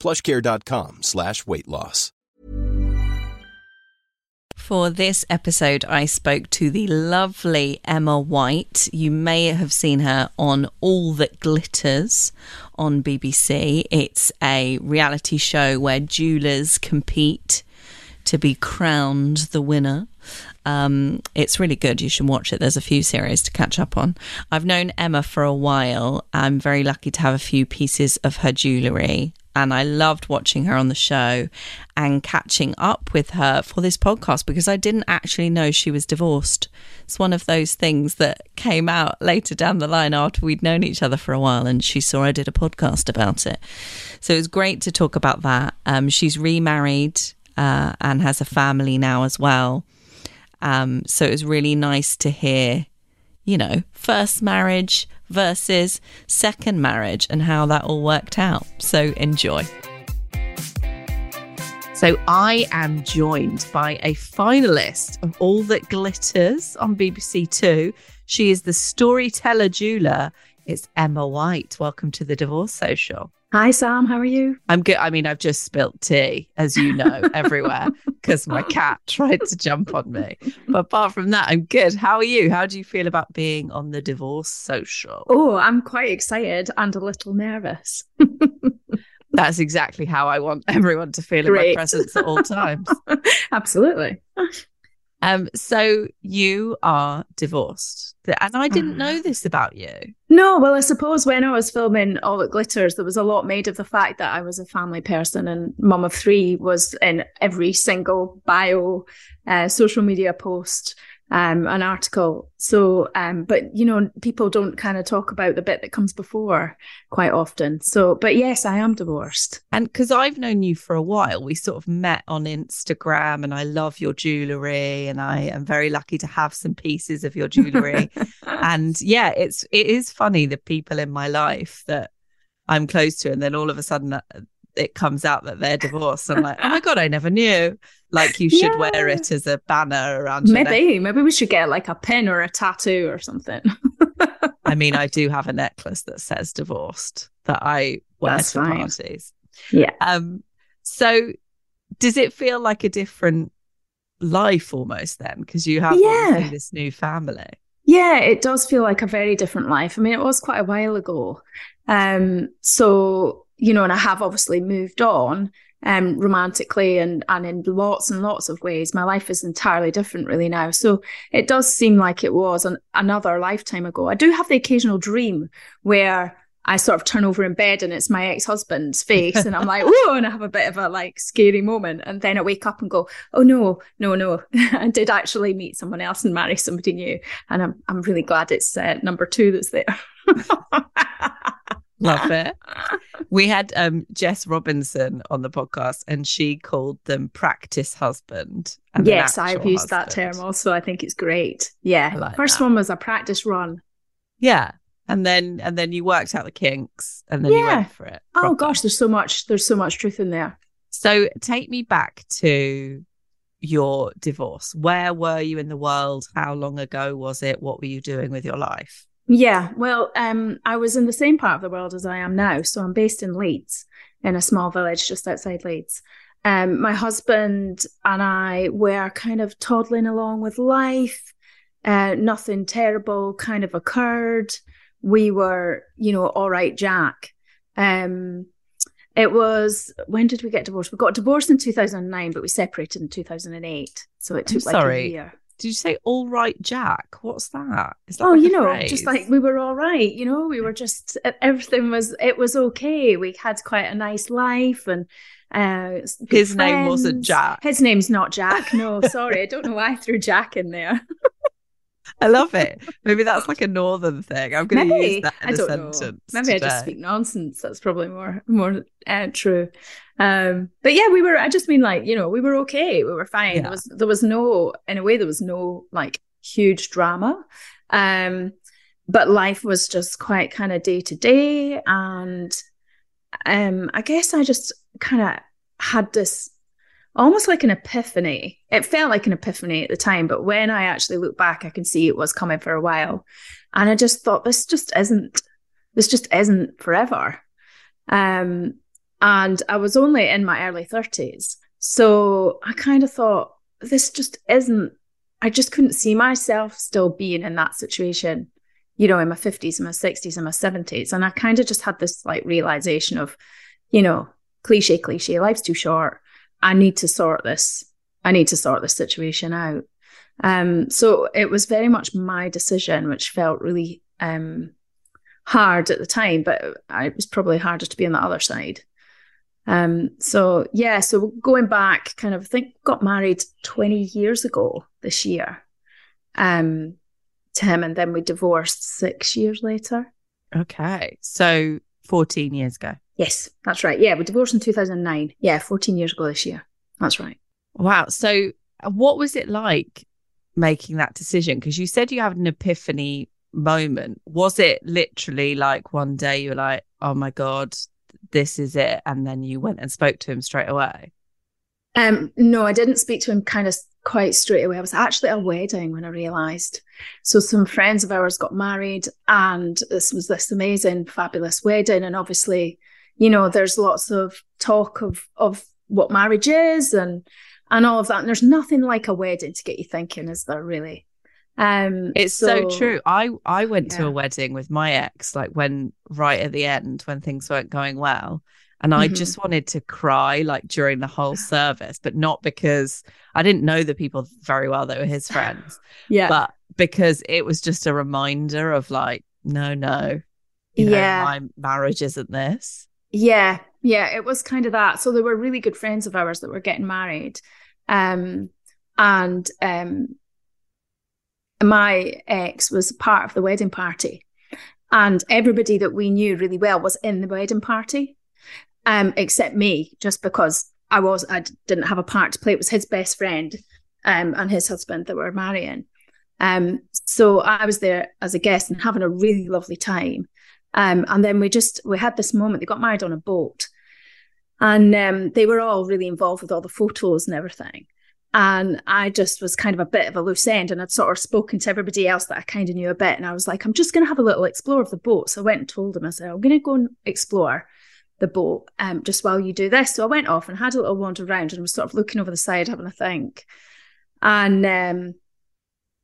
plushcare.com slash weight loss. For this episode, I spoke to the lovely Emma White. You may have seen her on All That Glitters on BBC. It's a reality show where jewelers compete to be crowned the winner. Um, it's really good. You should watch it. There's a few series to catch up on. I've known Emma for a while. I'm very lucky to have a few pieces of her jewellery. And I loved watching her on the show and catching up with her for this podcast because I didn't actually know she was divorced. It's one of those things that came out later down the line after we'd known each other for a while and she saw I did a podcast about it. So it was great to talk about that. Um, she's remarried uh, and has a family now as well. Um, so it was really nice to hear, you know, first marriage versus second marriage and how that all worked out. So enjoy. So I am joined by a finalist of All That Glitters on BBC Two. She is the storyteller jeweler. It's Emma White. Welcome to the Divorce Social. Hi, Sam. How are you? I'm good. I mean, I've just spilt tea, as you know, everywhere because my cat tried to jump on me. But apart from that, I'm good. How are you? How do you feel about being on the divorce social? Oh, I'm quite excited and a little nervous. That's exactly how I want everyone to feel Great. in my presence at all times. Absolutely. Um, so you are divorced, and I didn't know mm. this about you. No, well, I suppose when I was filming All That Glitters, there was a lot made of the fact that I was a family person, and mum of three was in every single bio, uh, social media post, um, an article. So, um, but you know, people don't kind of talk about the bit that comes before quite often. So, but yes, I am divorced. And because I've known you for a while, we sort of met on Instagram, and I love your jewelry, and I am very lucky to have some pieces of your jewelry. and yeah, it's it is funny the people in my life that I'm close to, and then all of a sudden uh, it comes out that they're divorced. I'm like, oh my god, I never knew. Like you should yeah. wear it as a banner around. Maybe, maybe we should get like a pin or a tattoo or something. I mean, I do have a necklace that says divorced that I wear That's to fine. parties. Yeah. Um. So, does it feel like a different life almost then because you have yeah. this new family? Yeah, it does feel like a very different life. I mean, it was quite a while ago. Um, so you know, and I have obviously moved on um, romantically and and in lots and lots of ways. My life is entirely different really now. So it does seem like it was an, another lifetime ago. I do have the occasional dream where I sort of turn over in bed and it's my ex husband's face, and I'm like, whoa, and I have a bit of a like scary moment. And then I wake up and go, oh no, no, no. I did actually meet someone else and marry somebody new. And I'm, I'm really glad it's uh, number two that's there. Love it. We had um, Jess Robinson on the podcast and she called them practice husband. yes, I've used husband. that term also. I think it's great. Yeah. Like First that. one was a practice run. Yeah and then and then you worked out the kinks and then yeah. you went for it. Proper. Oh gosh, there's so much there's so much truth in there. So take me back to your divorce. Where were you in the world? How long ago was it? What were you doing with your life? Yeah, well, um, I was in the same part of the world as I am now. So I'm based in Leeds, in a small village just outside Leeds. Um, my husband and I were kind of toddling along with life. Uh, nothing terrible kind of occurred we were, you know, all right, Jack. Um, it was when did we get divorced? We got divorced in 2009, but we separated in 2008. So it took I'm like sorry. a year. Did you say all right, Jack? What's that? that oh, like you know, phrase? just like we were all right. You know, we were just everything was it was okay. We had quite a nice life and. Uh, his friends. name wasn't Jack. His name's not Jack. No, sorry, I don't know why I threw Jack in there. I love it. Maybe that's like a northern thing. I'm going to use that in I a sentence. Know. Maybe today. I just speak nonsense. That's probably more more uh, true. Um, but yeah, we were. I just mean like you know we were okay. We were fine. Yeah. There was there was no in a way there was no like huge drama. Um, but life was just quite kind of day to day, and um, I guess I just kind of had this almost like an epiphany. It felt like an epiphany at the time, but when I actually look back, I can see it was coming for a while. And I just thought, this just isn't, this just isn't forever. Um, and I was only in my early 30s. So I kind of thought, this just isn't, I just couldn't see myself still being in that situation, you know, in my 50s, in my 60s, in my 70s. And I kind of just had this like realization of, you know, cliche, cliche, life's too short I need to sort this. I need to sort this situation out. Um, so it was very much my decision, which felt really um, hard at the time, but it was probably harder to be on the other side. Um, so yeah, so going back, kind of I think got married 20 years ago this year um, to him, and then we divorced six years later. Okay, so 14 years ago. Yes, that's right. Yeah, we divorced in 2009. Yeah, 14 years ago this year. That's right. Wow. So, uh, what was it like making that decision? Because you said you had an epiphany moment. Was it literally like one day you were like, oh my God, this is it? And then you went and spoke to him straight away? Um, no, I didn't speak to him kind of quite straight away. I was actually at a wedding when I realised. So some friends of ours got married, and this was this amazing, fabulous wedding. And obviously, you know, there's lots of talk of of what marriage is and and all of that. And there's nothing like a wedding to get you thinking, is there really? Um, it's so, so true. I I went yeah. to a wedding with my ex, like when right at the end when things weren't going well, and I mm-hmm. just wanted to cry like during the whole service, but not because I didn't know the people very well; that were his friends. yeah, but because it was just a reminder of like, no, no, yeah, know, my marriage isn't this. Yeah, yeah, it was kind of that. So there were really good friends of ours that were getting married. Um, and um, my ex was part of the wedding party. And everybody that we knew really well was in the wedding party, um, except me, just because I was I didn't have a part to play. It was his best friend um, and his husband that were marrying. Um, so I was there as a guest and having a really lovely time. Um, and then we just we had this moment. They got married on a boat, and um, they were all really involved with all the photos and everything. And I just was kind of a bit of a loose end, and I'd sort of spoken to everybody else that I kind of knew a bit. And I was like, I'm just going to have a little explore of the boat. So I went and told them, I said, I'm going to go and explore the boat um, just while you do this. So I went off and had a little wander around and was sort of looking over the side, having a think. And um,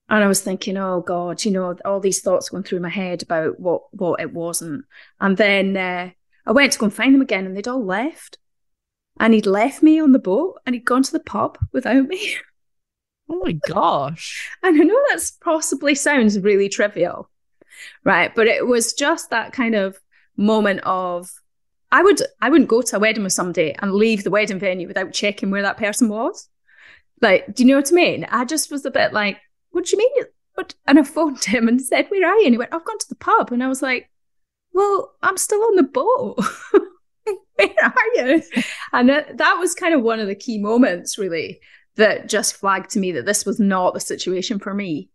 and I was thinking, oh God, you know, all these thoughts going through my head about what what it wasn't. And then uh, I went to go and find them again, and they'd all left. And he'd left me on the boat, and he'd gone to the pub without me. Oh my gosh! and I know that's possibly sounds really trivial, right? But it was just that kind of moment of I would I wouldn't go to a wedding with somebody and leave the wedding venue without checking where that person was. Like, do you know what I mean? I just was a bit like, what do you mean? What? And I phoned him and said, Where are you? And he went, I've gone to the pub. And I was like, Well, I'm still on the boat. Where are you? And that, that was kind of one of the key moments, really, that just flagged to me that this was not the situation for me.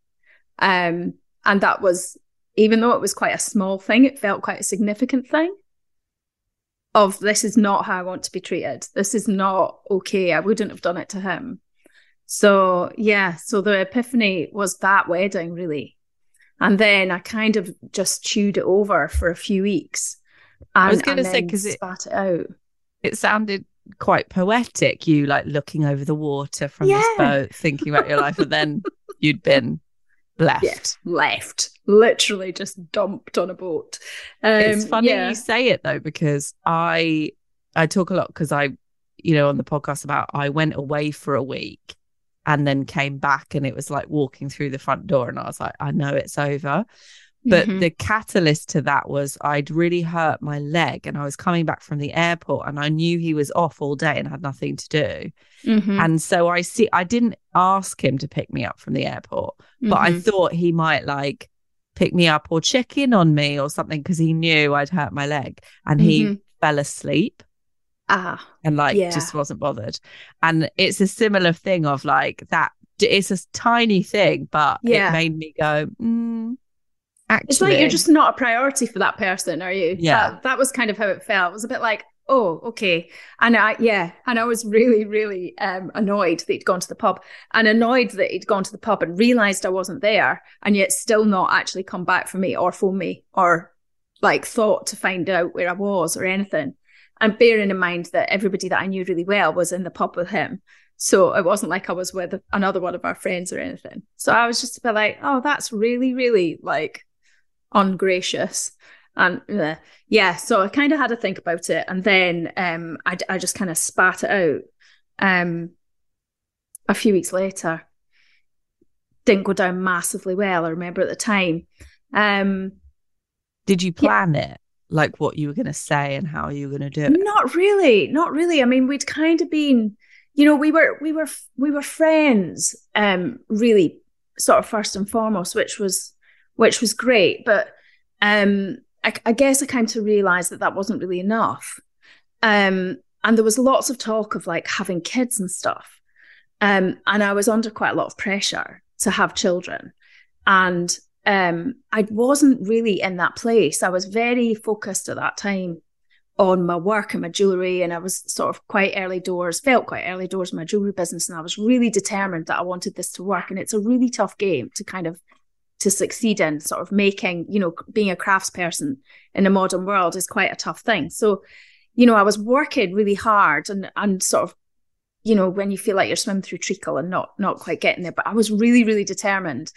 Um, and that was, even though it was quite a small thing, it felt quite a significant thing of this is not how I want to be treated. This is not okay. I wouldn't have done it to him. So, yeah, so the epiphany was that wedding, really. And then I kind of just chewed it over for a few weeks. And, I was going to say, because it spat it out. It sounded quite poetic, you like looking over the water from yeah. this boat, thinking about your life, and then you'd been left. Yeah, left. Literally just dumped on a boat. Um, it's funny yeah. you say it though, because I I talk a lot because I, you know, on the podcast about I went away for a week and then came back and it was like walking through the front door and I was like, I know it's over. But mm-hmm. the catalyst to that was I'd really hurt my leg and I was coming back from the airport and I knew he was off all day and had nothing to do. Mm-hmm. And so I see, I didn't ask him to pick me up from the airport, mm-hmm. but I mm-hmm. thought he might like pick me up or check in on me or something because he knew I'd hurt my leg and he mm-hmm. fell asleep. Ah, and like yeah. just wasn't bothered. And it's a similar thing of like that. It's a tiny thing, but yeah. it made me go, mm, Actually. It's like you're just not a priority for that person, are you? Yeah. That, that was kind of how it felt. It was a bit like, oh, okay. And I, yeah, and I was really, really um, annoyed that he'd gone to the pub and annoyed that he'd gone to the pub and realized I wasn't there and yet still not actually come back for me or phone me or like thought to find out where I was or anything. And bearing in mind that everybody that I knew really well was in the pub with him. So it wasn't like I was with another one of our friends or anything. So I was just a bit like, oh, that's really, really like ungracious and uh, yeah so i kind of had to think about it and then um i, I just kind of spat it out um a few weeks later didn't go down massively well i remember at the time um did you plan yeah. it like what you were going to say and how you were going to do it not really not really i mean we'd kind of been you know we were we were we were friends um really sort of first and foremost which was which was great. But um, I, I, guess I came to realize that that wasn't really enough. Um, and there was lots of talk of like having kids and stuff. Um, and I was under quite a lot of pressure to have children. And um, I wasn't really in that place. I was very focused at that time on my work and my jewelry. And I was sort of quite early doors, felt quite early doors in my jewelry business. And I was really determined that I wanted this to work. And it's a really tough game to kind of to succeed in sort of making you know being a craftsperson in a modern world is quite a tough thing so you know i was working really hard and and sort of you know when you feel like you're swimming through treacle and not not quite getting there. But i was really really determined.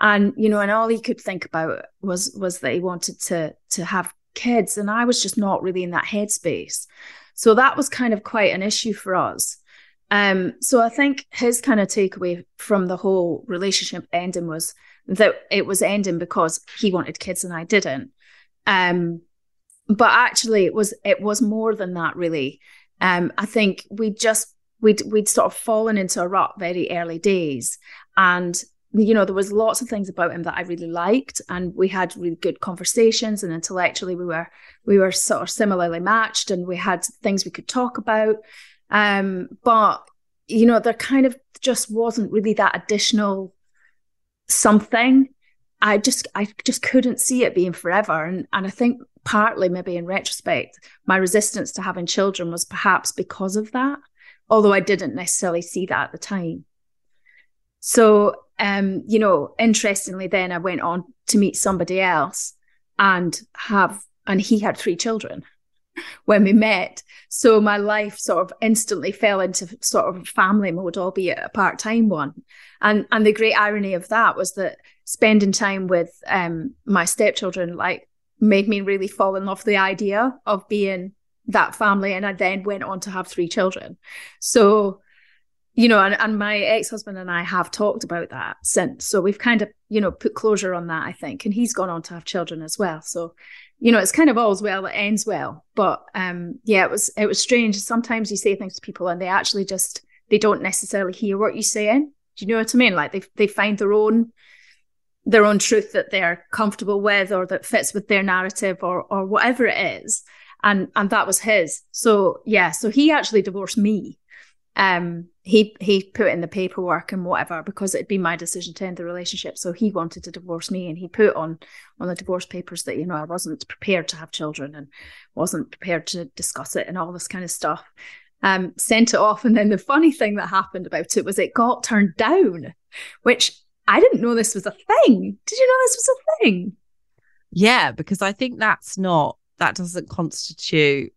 And you know and all he could think about was was that he wanted to to have kids. And i was just not really in that headspace. So that was kind of quite an issue for us. Um so i think his kind of takeaway from the whole relationship ending was that it was ending because he wanted kids and I didn't. Um, but actually, it was it was more than that. Really, um, I think we just we'd we'd sort of fallen into a rut very early days, and you know there was lots of things about him that I really liked, and we had really good conversations, and intellectually we were we were sort of similarly matched, and we had things we could talk about. Um, but you know, there kind of just wasn't really that additional something. I just i just couldn't see it being forever. And and i think partly maybe in retrospect my resistance to having children was perhaps because of that although i didn't necessarily see that at the time so um you know interestingly then i went on to meet somebody else and have and he had three children when we met. So my life sort of instantly fell into sort of family mode, albeit a part time one. And and the great irony of that was that spending time with um, my stepchildren like made me really fall in love with the idea of being that family. And I then went on to have three children. So you know, and, and my ex husband and I have talked about that since. So we've kind of, you know, put closure on that, I think. And he's gone on to have children as well. So, you know, it's kind of all's well that ends well. But um, yeah, it was it was strange. Sometimes you say things to people and they actually just they don't necessarily hear what you're saying. Do you know what I mean? Like they they find their own their own truth that they're comfortable with or that fits with their narrative or or whatever it is. And and that was his. So yeah, so he actually divorced me. Um he he put in the paperwork and whatever because it'd been my decision to end the relationship. So he wanted to divorce me and he put on on the divorce papers that you know I wasn't prepared to have children and wasn't prepared to discuss it and all this kind of stuff. Um sent it off. And then the funny thing that happened about it was it got turned down which I didn't know this was a thing. Did you know this was a thing? Yeah because I think that's not that doesn't constitute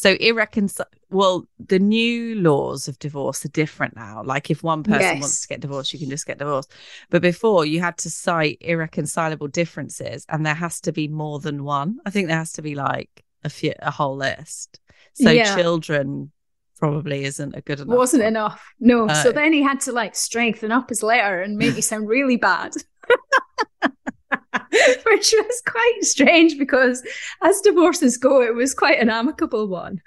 so irreconcilable. Well, the new laws of divorce are different now. Like if one person yes. wants to get divorced, you can just get divorced. But before, you had to cite irreconcilable differences, and there has to be more than one. I think there has to be like a few, a whole list. So yeah. children probably isn't a good enough. Wasn't one. enough. No. Uh, so then he had to like strengthen up his letter and make me sound really bad. which was quite strange because as divorces go, it was quite an amicable one.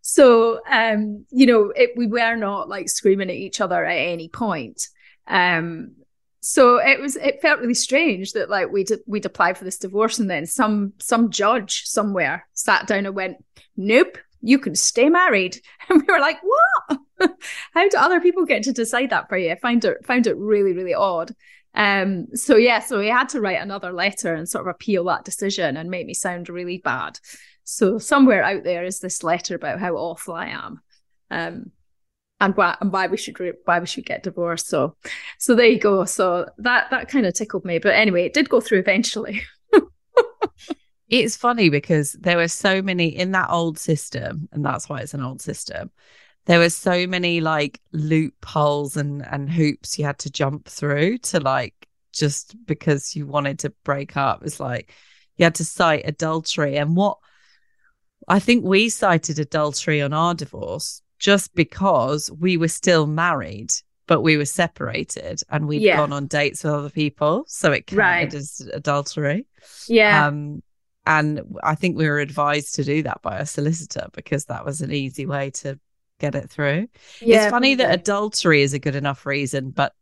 So, um, you know, it, we were not like screaming at each other at any point. Um, so it was, it felt really strange that like we'd, we'd applied for this divorce and then some, some judge somewhere sat down and went, nope, you can stay married. And we were like, what? How do other people get to decide that for you? I find it, found it really, really odd. Um, so yeah, so he had to write another letter and sort of appeal that decision and make me sound really bad. So somewhere out there is this letter about how awful I am. Um, and why, and why we should why we should get divorced. So, so there you go. So that that kind of tickled me. But anyway, it did go through eventually. it's funny because there were so many in that old system, and that's why it's an old system there were so many like loopholes and and hoops you had to jump through to like just because you wanted to break up. It's like you had to cite adultery. And what i think we cited adultery on our divorce just because we were still married but we were separated and we'd yeah. gone on dates with other people. So it counted right. as adultery. Yeah. Um and i think we were advised to do that by a solicitor because that was an easy way to get it through. Yeah, it's funny that adultery is a good enough reason, but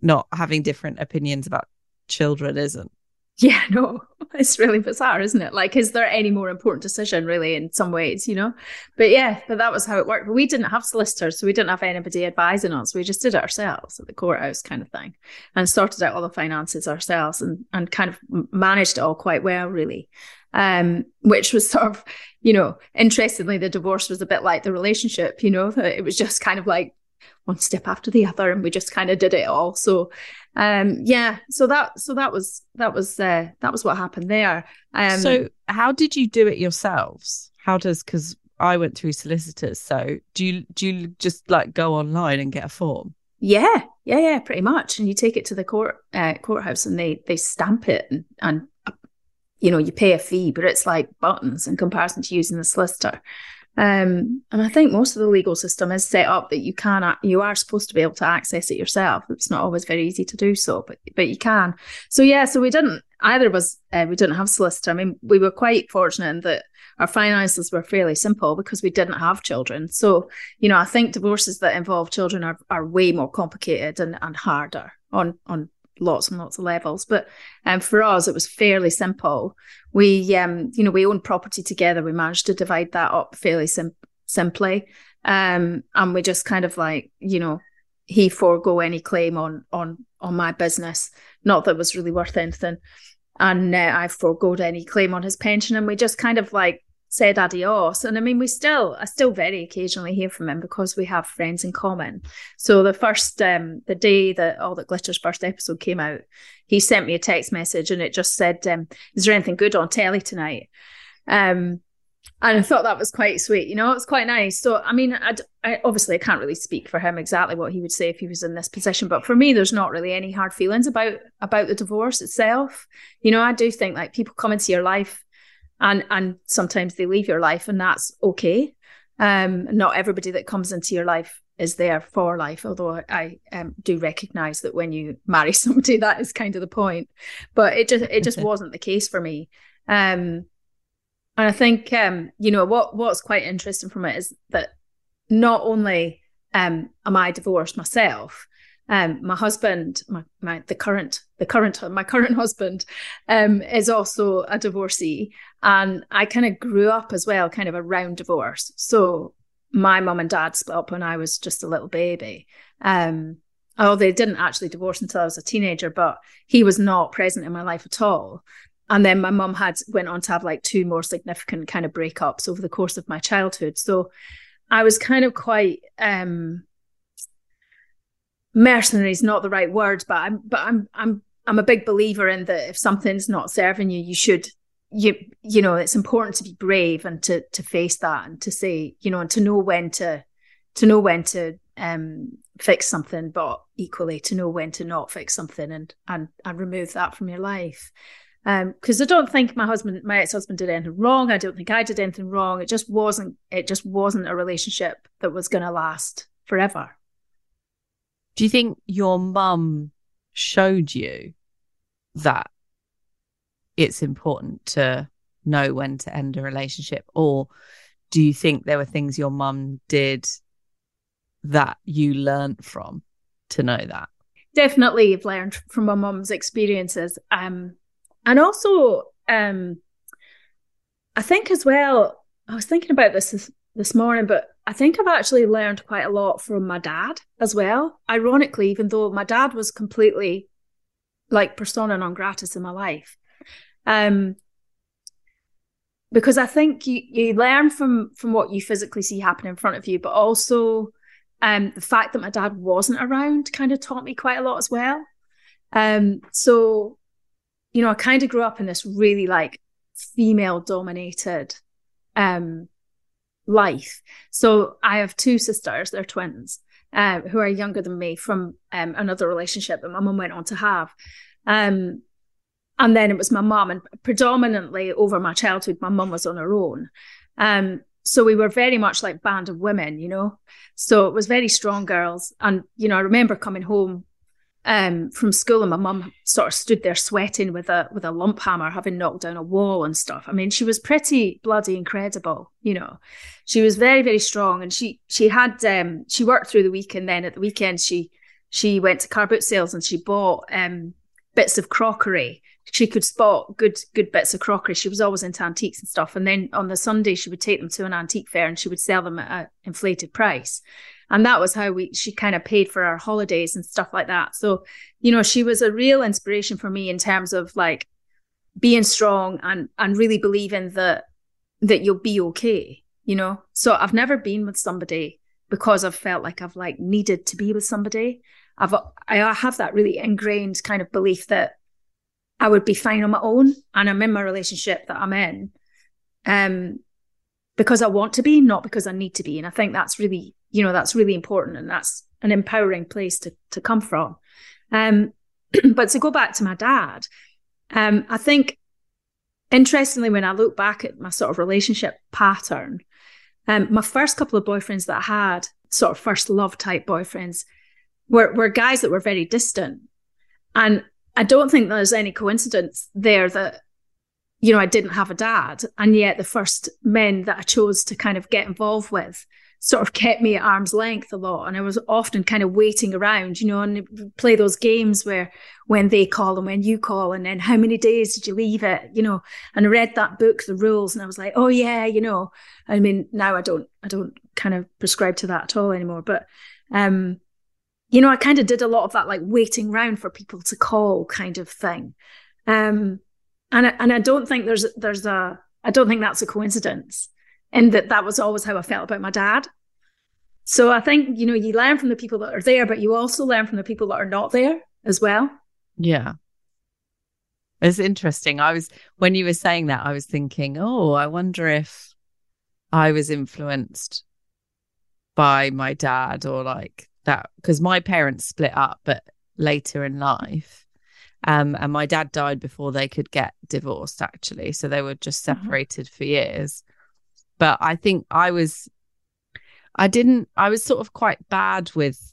not having different opinions about children isn't. Yeah, no, it's really bizarre, isn't it? Like, is there any more important decision, really, in some ways, you know? But yeah, but that was how it worked. But we didn't have solicitors, so we didn't have anybody advising us. We just did it ourselves at the courthouse, kind of thing, and sorted out all the finances ourselves and and kind of managed it all quite well, really um, which was sort of, you know, interestingly, the divorce was a bit like the relationship, you know, that it was just kind of like one step after the other, and we just kind of did it all. So, um, yeah, so that so that was that was uh, that was what happened there. Um, so, how did you do it yourselves? How does because I went through solicitors. So, do you do you just like go online and get a form? Yeah, yeah, yeah, pretty much. And you take it to the court uh, courthouse, and they they stamp it and, and you know, you pay a fee, but it's like buttons in comparison to using the solicitor. Um, and I think most of the legal system is set up that you can you are supposed to be able to access it yourself. It's not always very easy to do so, but but you can. So yeah, so we didn't either of us uh, we didn't have solicitor. I mean, we were quite fortunate in that our finances were fairly simple because we didn't have children. So you know, I think divorces that involve children are are way more complicated and and harder on on lots and lots of levels. But um, for us, it was fairly simple. We, um, you know, we own property together. We managed to divide that up fairly sim- simply, um, and we just kind of like, you know, he forego any claim on on on my business. Not that it was really worth anything, and uh, I foregoed any claim on his pension, and we just kind of like said adios. And I mean, we still, I still very occasionally hear from him because we have friends in common. So the first, um, the day that All That Glitters first episode came out, he sent me a text message and it just said, um, "Is there anything good on telly tonight?" Um, and I thought that was quite sweet. You know, it's quite nice. So, I mean, I'd, I obviously I can't really speak for him exactly what he would say if he was in this position, but for me, there's not really any hard feelings about about the divorce itself. You know, I do think like people come into your life and and sometimes they leave your life and that's okay um not everybody that comes into your life is there for life. Although I um, do recognize that when you marry somebody, that is kind of the point. But it just it just wasn't the case for me. Um, and I think um, you know what what's quite interesting from it is that not only um, am I divorced myself, um, my husband, my, my the current the current my current husband, um, is also a divorcee, and I kind of grew up as well, kind of around divorce. So my mum and dad split up when I was just a little baby. Um, oh, they didn't actually divorce until I was a teenager, but he was not present in my life at all. And then my mum had went on to have like two more significant kind of breakups over the course of my childhood. So I was kind of quite um mercenary is not the right word, but I'm but I'm I'm I'm a big believer in that if something's not serving you, you should you you know it's important to be brave and to to face that and to say you know and to know when to to know when to um fix something but equally to know when to not fix something and and and remove that from your life. Um because i don't think my husband my ex-husband did anything wrong. I don't think i did anything wrong. It just wasn't it just wasn't a relationship that was going to last forever do you think your mum showed you that it's important to know when to end a relationship? Or do you think there were things your mum did that you learned from to know that? Definitely I've learned from my mum's experiences. Um and also um i think as well i was thinking about this this, this morning but i think i've actually learned quite a lot from my dad as well ironically even though my dad was completely like persona non gratis in my life um, because I think you you learn from from what you physically see happen in front of you, but also um, the fact that my dad wasn't around kind of taught me quite a lot as well. Um, so, you know, I kind of grew up in this really like female dominated um, life. So I have two sisters, they're twins, uh, who are younger than me from um, another relationship that my mum went on to have. Um, and then it was my mum and predominantly over my childhood my mum was on her own um, so we were very much like band of women you know so it was very strong girls and you know i remember coming home um, from school and my mum sort of stood there sweating with a with a lump hammer having knocked down a wall and stuff i mean she was pretty bloody incredible you know she was very very strong and she she had um she worked through the week and then at the weekend she she went to car boot sales and she bought um bits of crockery she could spot good good bits of crockery. She was always into antiques and stuff. And then on the Sunday, she would take them to an antique fair and she would sell them at an inflated price. And that was how we she kind of paid for our holidays and stuff like that. So, you know, she was a real inspiration for me in terms of like being strong and and really believing that that you'll be okay, you know. So I've never been with somebody because I've felt like I've like needed to be with somebody. I've I have that really ingrained kind of belief that I would be fine on my own and I'm in my relationship that I'm in um, because I want to be, not because I need to be. And I think that's really, you know, that's really important and that's an empowering place to, to come from. Um, but to go back to my dad, um, I think interestingly, when I look back at my sort of relationship pattern, um, my first couple of boyfriends that I had, sort of first love type boyfriends, were, were guys that were very distant. And I don't think there's any coincidence there that, you know, I didn't have a dad. And yet the first men that I chose to kind of get involved with sort of kept me at arm's length a lot. And I was often kind of waiting around, you know, and play those games where when they call and when you call, and then how many days did you leave it, you know? And I read that book, The Rules, and I was like, oh yeah, you know. I mean, now I don't, I don't kind of prescribe to that at all anymore. But um, you know, I kind of did a lot of that, like waiting around for people to call kind of thing. Um, and I, and I don't think there's there's a I don't think that's a coincidence, and that that was always how I felt about my dad. So I think you know you learn from the people that are there, but you also learn from the people that are not there as well. Yeah. It's interesting. I was when you were saying that, I was thinking, oh, I wonder if I was influenced by my dad or like that because my parents split up, but later in life. Um, and my dad died before they could get divorced, actually. So they were just mm-hmm. separated mm-hmm. for years. But I think I was, I didn't. I was sort of quite bad with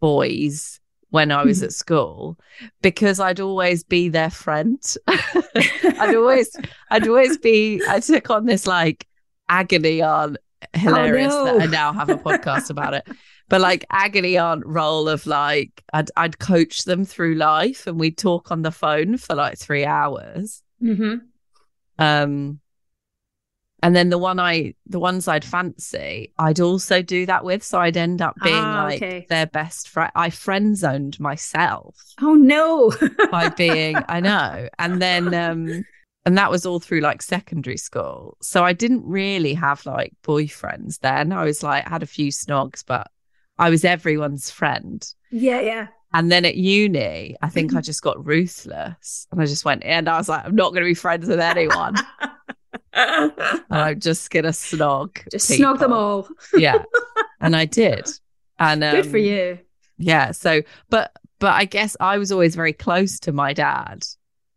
boys when I was Mhm. at school because I'd always be their friend. I'd always, I'd always be. I took on this like agony on hilarious no. that I now have a podcast about it. But like agony aunt role of like I'd I'd coach them through life and we'd talk on the phone for like three hours. Mm-hmm. Um, and then the one I, the ones I'd fancy, I'd also do that with. So I'd end up being Ah, like okay. their best friend. I friend zoned myself Oh no. by being, I know. And then, um, and that was all through like secondary school. So I didn't really have like boyfriends then. I was like, had a few snogs, but I was everyone's friend. yeah, yeah. And then at uni, I think I just got ruthless and I just went in. I was like, I'm not going to be friends with anyone. and I'm just going to snog. Just snog them all. Yeah. And I did. And um, Good for you. Yeah. So, but, but I guess I was always very close to my dad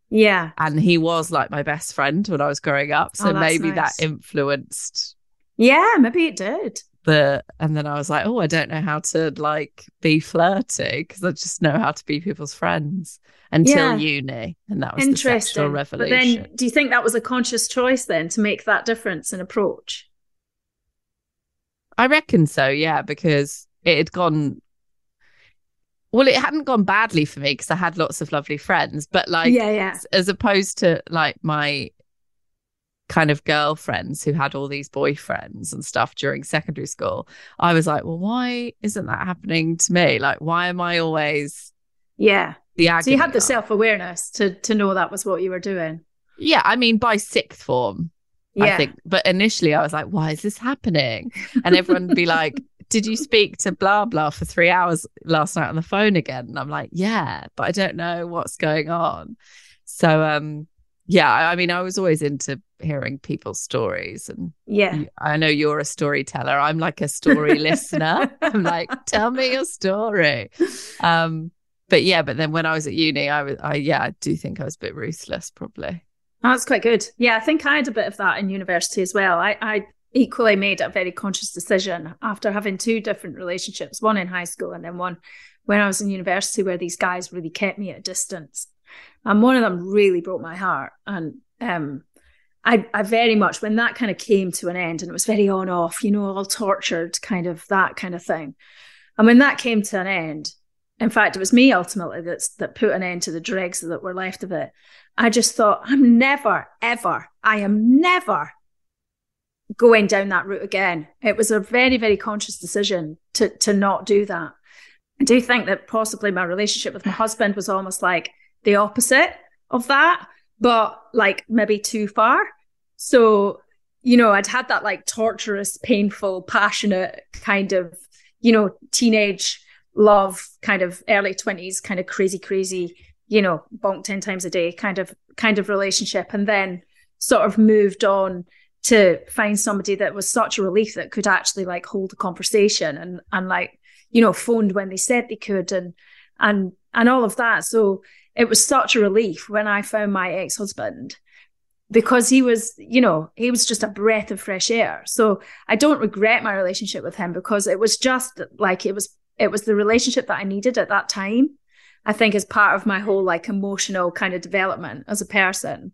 Yeah. and he was like my best friend when I was growing up. So Oh, maybe nice. that influenced Yeah, maybe it did. The, and then I was like, oh, I don't know how to like be flirty because I just know how to be people's friends until Yeah. uni. And that was the sexual Interesting. But then do you think that was a conscious choice then to make that difference in approach? I reckon so, yeah, because it had gone. Well, it hadn't gone badly for me because I had lots of lovely friends, but like, yeah, yeah. as opposed to like my kind of girlfriends who had all these boyfriends and stuff during secondary school, I was like, well, why isn't that happening to me? Like, why am I always Yeah. the So you had the self awareness to to know that was what you were doing. Yeah, I mean, by sixth form, Yeah. I think. But initially, I was like, why is this happening? And everyone would be like, did you speak to blah blah for three hours last night on the phone again? And I'm like, yeah, but I don't know what's going on. So, um, yeah, I, mean, I was always into hearing people's stories, and Yeah. you- I know you're a storyteller. I'm like a story listener. I'm like, tell me your story. Um, but yeah, but then when I was at uni, I was, I yeah, I do think I was a bit ruthless, probably. That's quite good. Yeah, I think I had a bit of that in university as well. I, I equally made a very conscious decision after having two different relationships, one in high school and then one when I was in university, where these guys really kept me at a distance. And one of them really broke my heart. And um, I, I very much, when that kind of came to an end and it was very on off, you know, all tortured, kind of that kind of thing. And when that came to an end, in fact, it was me ultimately that's, that put an end to the dregs that were left of it. I just thought, I'm never, ever, I am never going down that route again. It was a very, very conscious decision to to not do that. I do think that possibly my relationship with my husband was almost like the opposite of that, but like maybe too far. So, you know, I'd had that like torturous, painful, passionate kind of, you know, teenage love, kind of early 20s, kind of crazy, crazy, you know, bonk 10 times a day kind of kind of relationship. And then sort of moved on to find somebody that was such a relief that could actually like hold a conversation and and like you know phoned when they said they could and and and all of that so it was such a relief when i found my ex-husband because he was you know he was just a breath of fresh air. So i don't regret my relationship with him because it was just like it was it was the relationship that i needed at that time i think as part of my whole like emotional kind of development as a person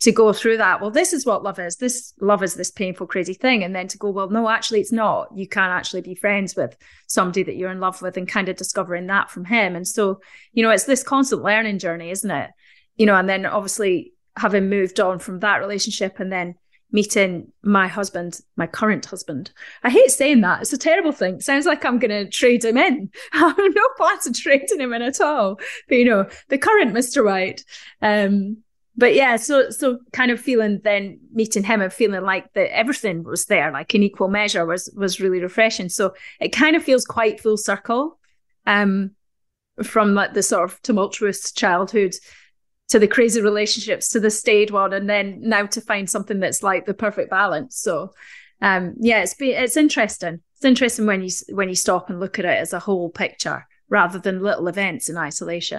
to go through that well this is what love is this love is this painful crazy thing. And then to go well no actually it's not. You can't actually be friends with somebody that you're in love with and kind of discovering that from him. And so you know it's this constant learning journey isn't it? You know and then obviously having moved on from that relationship and then meeting my husband my current husband. I hate saying that. It's a terrible thing. It sounds like i'm going to trade him in. I'm no plans of trading him in at all. But you know the current mr white um but yeah, so so kind of feeling then meeting him and feeling like that everything was there, like in equal measure, was was really refreshing. So it kind of feels quite full circle, um, from like the sort of tumultuous childhood to the crazy relationships to the stayed one, and then now to find something that's like the perfect balance. So, um, yeah, it's be it's interesting. It's interesting when you when you stop and look at it as a whole picture rather than little events in isolation.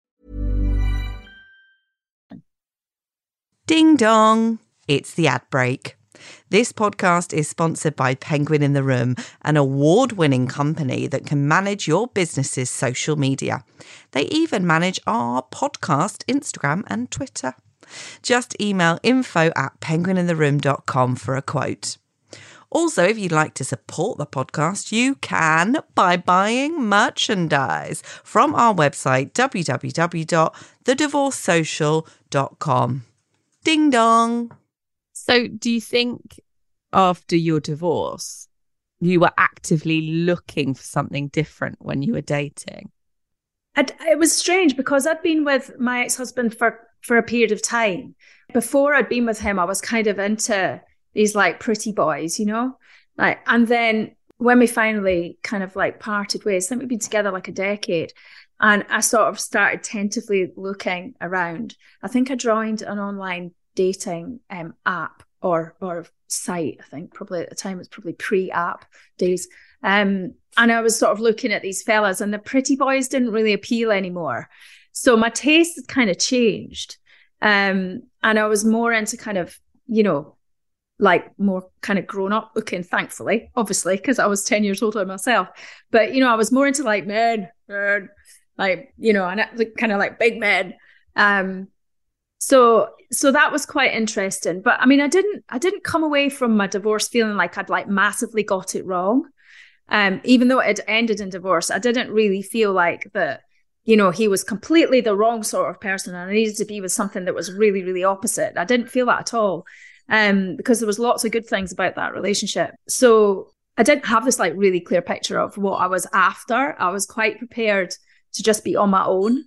Ding dong. It's the ad break. This podcast is sponsored by Penguin in the Room, an award winning company that can manage your business's social media. They even manage our podcast, Instagram, and Twitter. Just email info at penguinintheroom.com for a quote. Also, if you'd like to support the podcast, you can by buying merchandise from our website, www.thedivorcesocial.com. Ding dong. So, do you think after your divorce, you were actively looking for something different when you were dating? I'd, it was strange because I'd been with my ex husband for, for a period of time. Before I'd been with him, I was kind of into these like pretty boys, you know? Like, and then when we finally kind of like parted ways, I think we'd been together like a decade. And I sort of started tentatively looking around. I think I joined an online dating um, app or or site. I think probably at the time it was probably pre-app days. Um, and I was sort of looking at these fellas, and the pretty boys didn't really appeal anymore. So my taste had kind of changed, um, and I was more into kind of you know like more kind of grown up looking, thankfully, obviously, because I was 10 years older myself. But, you know, I was more into like men, men like, you know, and kind of like big men. Um, so so that was quite interesting. But I mean, I didn't I didn't come away from my divorce feeling like I'd like massively got it wrong. Um, even though it ended in divorce, I didn't really feel like that, you know, he was completely the wrong sort of person and I needed to be with something that was really, really opposite. I didn't feel that at all um, because there was lots of good things about that relationship. So I didn't have this like really clear picture of what I was after. I was quite prepared to just be on my own.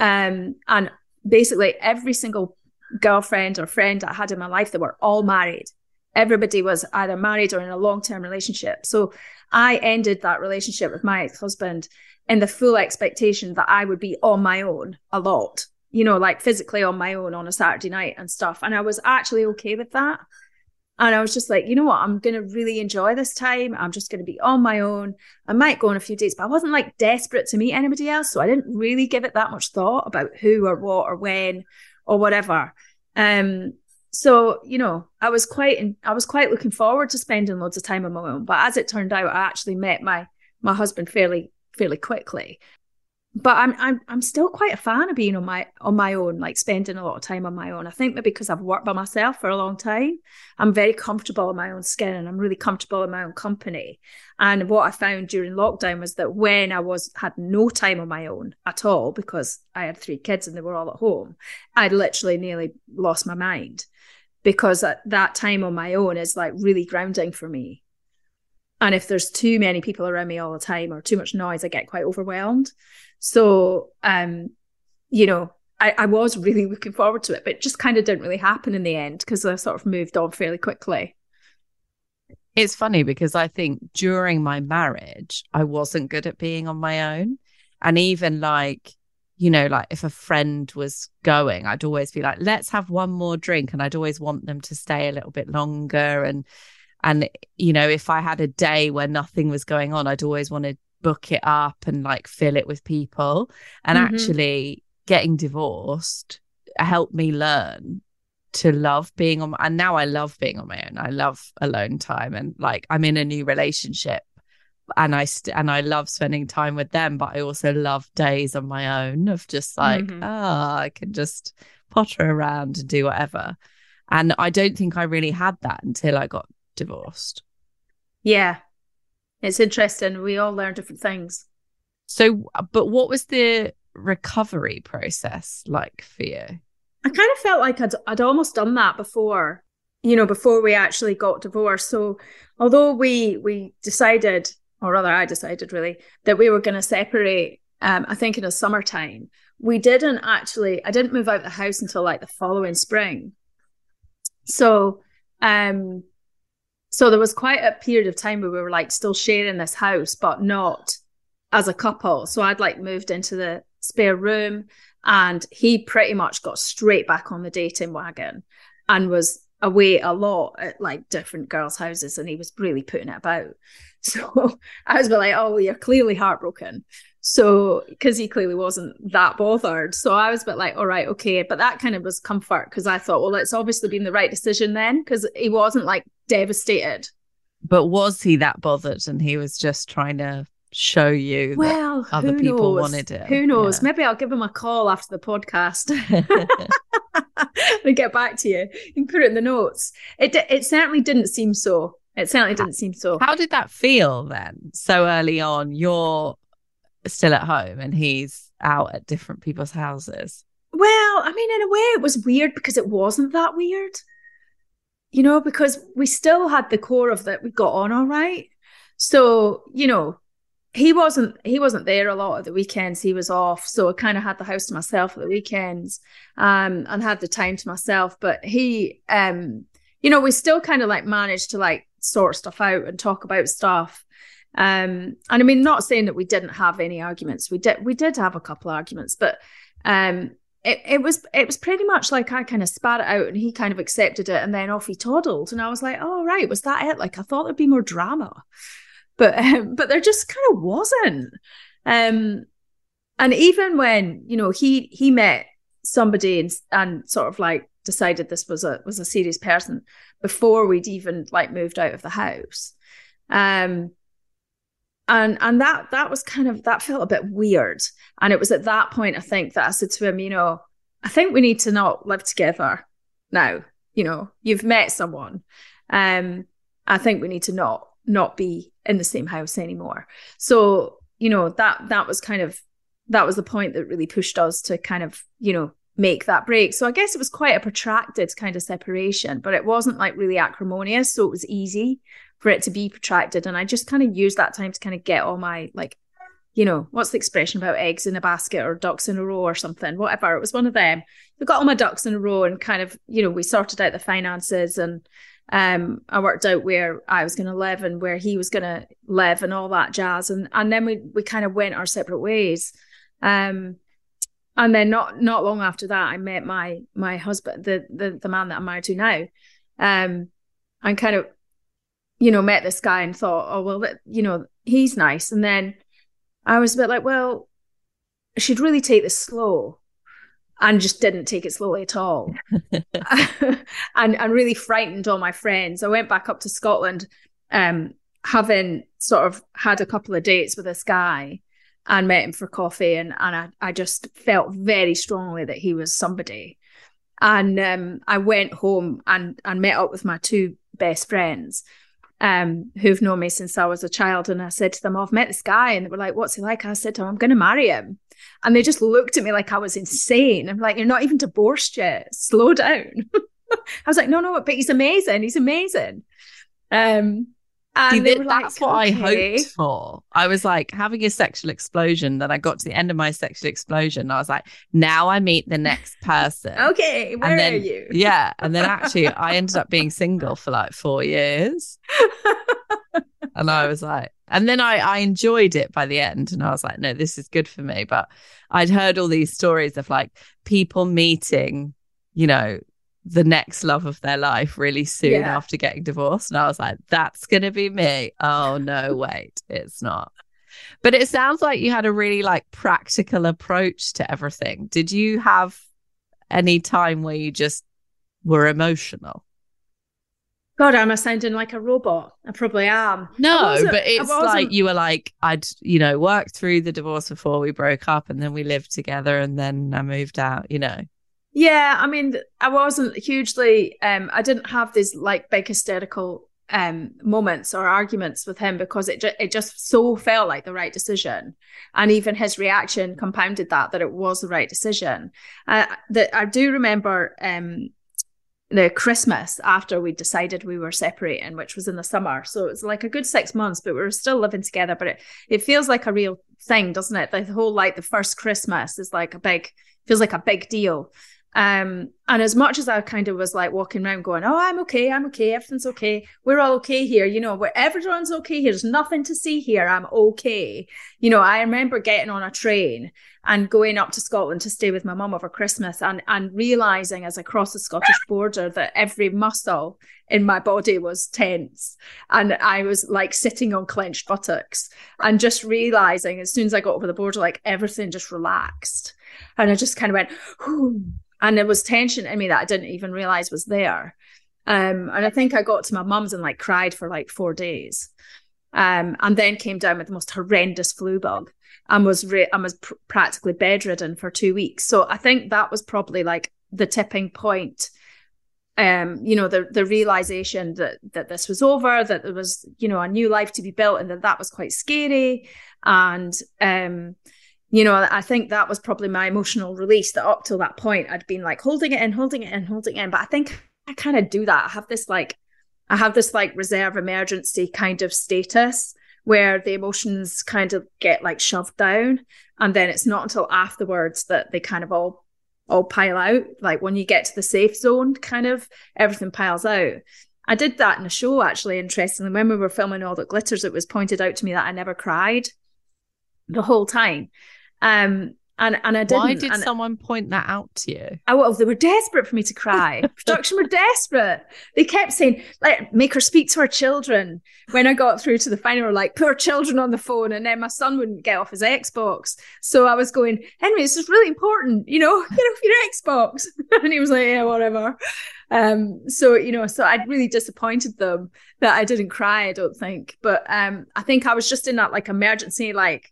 Um, and basically every single girlfriend or friend I had in my life, they were all married. Everybody was either married or in a long-term relationship. So I ended that relationship with my ex-husband in the full expectation that I would be on my own a lot you know, like physically on my own on a Saturday night and stuff. And I was actually okay with that. And I was just like, you know what? I'm going to really enjoy this time. I'm just going to be on my own. I might go on a few dates, but I wasn't like desperate to meet anybody else. So I didn't really give it that much thought about who or what or when or whatever. Um, so you know, I was quite, in, I was quite looking forward to spending loads of time on my own. But as it turned out, I actually met my my husband fairly fairly quickly but I'm I'm I'm still quite a fan of being on my on my own, like spending a lot of time on my own. I think maybe because I've worked by myself for a long time, I'm very comfortable in my own skin and I'm really comfortable in my own company. And what I found during lockdown was that when I was had no time on my own at all because I had three kids and they were all at home, I literally nearly lost my mind because that, that time on my own is like really grounding for me. And if there's too many people around me all the time or too much noise, I get quite overwhelmed. So, um, you know, I, I was really looking forward to it, but it just kind of didn't really happen in the end because I sort of moved on fairly quickly. It's funny because I think during my marriage, I wasn't good at being on my own. And even like, you know, like if a friend was going, I'd always be like, let's have one more drink. And I'd always want them to stay a little bit longer. And, and, you know, if I had a day where nothing was going on, I'd always want to book it up and like fill it with people. And Mhm. actually, getting divorced helped me learn to love being on and now I love being on my own. I love alone time and like I'm in a new relationship and I st- and I love spending time with them, but I also love days on my own of just like, Mhm. ah, I can just potter around and do whatever. And I don't think I really had that until I got divorced. Yeah. It's interesting. We all learn different things. So, but what was the recovery process like for you? I kind of felt like I'd, I'd almost done that before, you know, before we actually got divorced. So, although we we decided, or rather, I decided really that we were going to separate. Um, I think in the summertime, we didn't actually. I didn't move out of the house until like the following spring. So, um, so there was quite a period of time where we were like still sharing this house, but not as a couple. So I'd like moved into the spare room and he pretty much got straight back on the dating wagon and was away a lot at like different girls' houses and he was really putting it about. So I was like, oh, you're clearly heartbroken. So, because he clearly wasn't that bothered. So I was a bit like, all right, okay. But that kind of was comfort because I thought, well, it's obviously been the right decision then because he wasn't like devastated. But was he that bothered and he was just trying to show you that Well, other people knows? wanted it? Who knows? Yeah. Maybe I'll give him a call after the podcast and get back to you. You can put it in the notes. It it certainly didn't seem so. It certainly didn't seem so. How did that feel then? So early on, you're still at home and he's out at different people's houses. Well, I mean, in a way, it was weird because it wasn't that weird. You know, because we still had the core of that we got on all right. So, you know, he wasn't he wasn't there a lot of the weekends. He was off. So I kind of had the house to myself at the weekends, um, and had the time to myself. But he um, you know, we still kind of like managed to like sort stuff out and talk about stuff. Um, and I mean, not saying that we didn't have any arguments. We did we did have a couple arguments, but um it, it was it was pretty much like I kind of spat it out and he kind of accepted it and then off he toddled and I was like, oh right, was that it? Like I thought there'd be more drama, but um, but there just kind of wasn't. Um, and even when you know he he met somebody and, and sort of like decided this was a was a serious person before we'd even like moved out of the house, um, and and that that was kind of that felt a bit weird. And it was at that point i think that i said to him you know i think we need to not live together now. You know you've met someone. Um i think we need to not not be in the same house anymore. So you know that that was kind of that was the point that really pushed us to kind of you know make that break so i guess it was quite a protracted kind of separation but it wasn't like really acrimonious so it was easy for it to be protracted. And I just kind of used that time to kind of get all my like, you know, what's the expression about eggs in a basket or ducks in a row or something, whatever. It was one of them. I got all my ducks in a row and kind of, you know, we sorted out the finances and um I worked out where I was gonna live and where he was gonna live and all that jazz. And and then we we kind of went our separate ways. Um and then not not long after that I met my my husband, the the the man that I'm married to now. Um and kind of you know, met this guy and thought, oh, well, that, you know, he's nice. And then I was a bit like, well, I should really take this slow. And just didn't take it slowly at all. and, and really frightened all my friends. I went back up to Scotland, um, having sort of had a couple of dates with this guy and met him for coffee. And, and I, I just felt very strongly that he was somebody. And um, I went home and, and met up with my two best friends um, who've known me since I was a child. And I said to them, oh, I've met this guy. And they were like, what's he like? I said to them, I'm going to marry him. And they just looked at me like I was insane. I'm like, you're not even divorced yet. Slow down. I was like, no, no, but he's amazing. He's amazing. Um, See, that's like, what I hoped for. I was like having a sexual explosion. Then I got to the end of my sexual explosion. I was like, now I meet the next person. Okay, where and then, are you? yeah. And then actually, I ended up being single for like four years. and I was like, and then I, I enjoyed it by the end. And I was like, no, this is good for me. But I'd heard all these stories of like people meeting, you know, the next love of their life really soon Yeah. after getting divorced. And I was like, that's going to be me. Oh, no, wait, it's not. But it sounds like you had a really like practical approach to everything. Did you have any time where you just were emotional? God, am I sounding like a robot? I probably am. No, but it's like you were like, I'd, you know, worked through the divorce before we broke up and then we lived together and then I moved out, you know. Yeah, I mean, I wasn't hugely um I didn't have these like big hysterical um moments or arguments with him because it ju- it just so felt like the right decision and even his reaction compounded that that it was the right decision uh, that I do remember um the Christmas after we decided we were separating, which was in the summer. So it's like a good six months, but we were still living together. But it, it feels like a real thing, doesn't it? The whole like the first Christmas is like a big feels like a big deal. Um, and as much as I kind of was like walking around going, Oh, I'm okay, I'm okay, everything's okay, we're all okay here, you know, where everyone's okay here, there's nothing to see here, I'm okay. You know, I remember getting on a train and going up to Scotland to stay with my mum over Christmas and and realizing as I crossed the Scottish border that every muscle in my body was tense and I was like sitting on clenched buttocks and just realizing as soon as I got over the border, like everything just relaxed. And I just kind of went, Whew and there was tension in me that I didn't even realize was there. Um, and I think I got to my mum's and like cried for like four days, um, and then came down with the most horrendous flu bug and was re- and was pr- practically bedridden for two weeks. So I think that was probably like the tipping point. Um, you know, the the realization that that this was over, that there was you know a new life to be built, and that that was quite scary, and um, you know, I think that was probably my emotional release that up till that point I'd been like holding it in, holding it in, holding it in. But I think I kind of do that. I have this like, I have this like reserve emergency kind of status where the emotions kind of get like shoved down. And then it's not until afterwards that they kind of all all pile out. Like when you get to the safe zone, kind of everything piles out. I did that in a show actually, interestingly. When we were filming All That Glitters, it was pointed out to me that I never cried the whole time. Um, and and I didn't. Why did and someone point that out to you? I, well, they were desperate for me to cry. Production were desperate. They kept saying, like, make her speak to her children. When I got through to the final, were like, put her children on the phone. And then my son wouldn't get off his Xbox. So I was going, Henry, this is really important. You know, get off your Xbox. and he was like, yeah, whatever. Um, so you know, so I'd really disappointed them that I didn't cry, I don't think. But um, I think I was just in that like emergency, like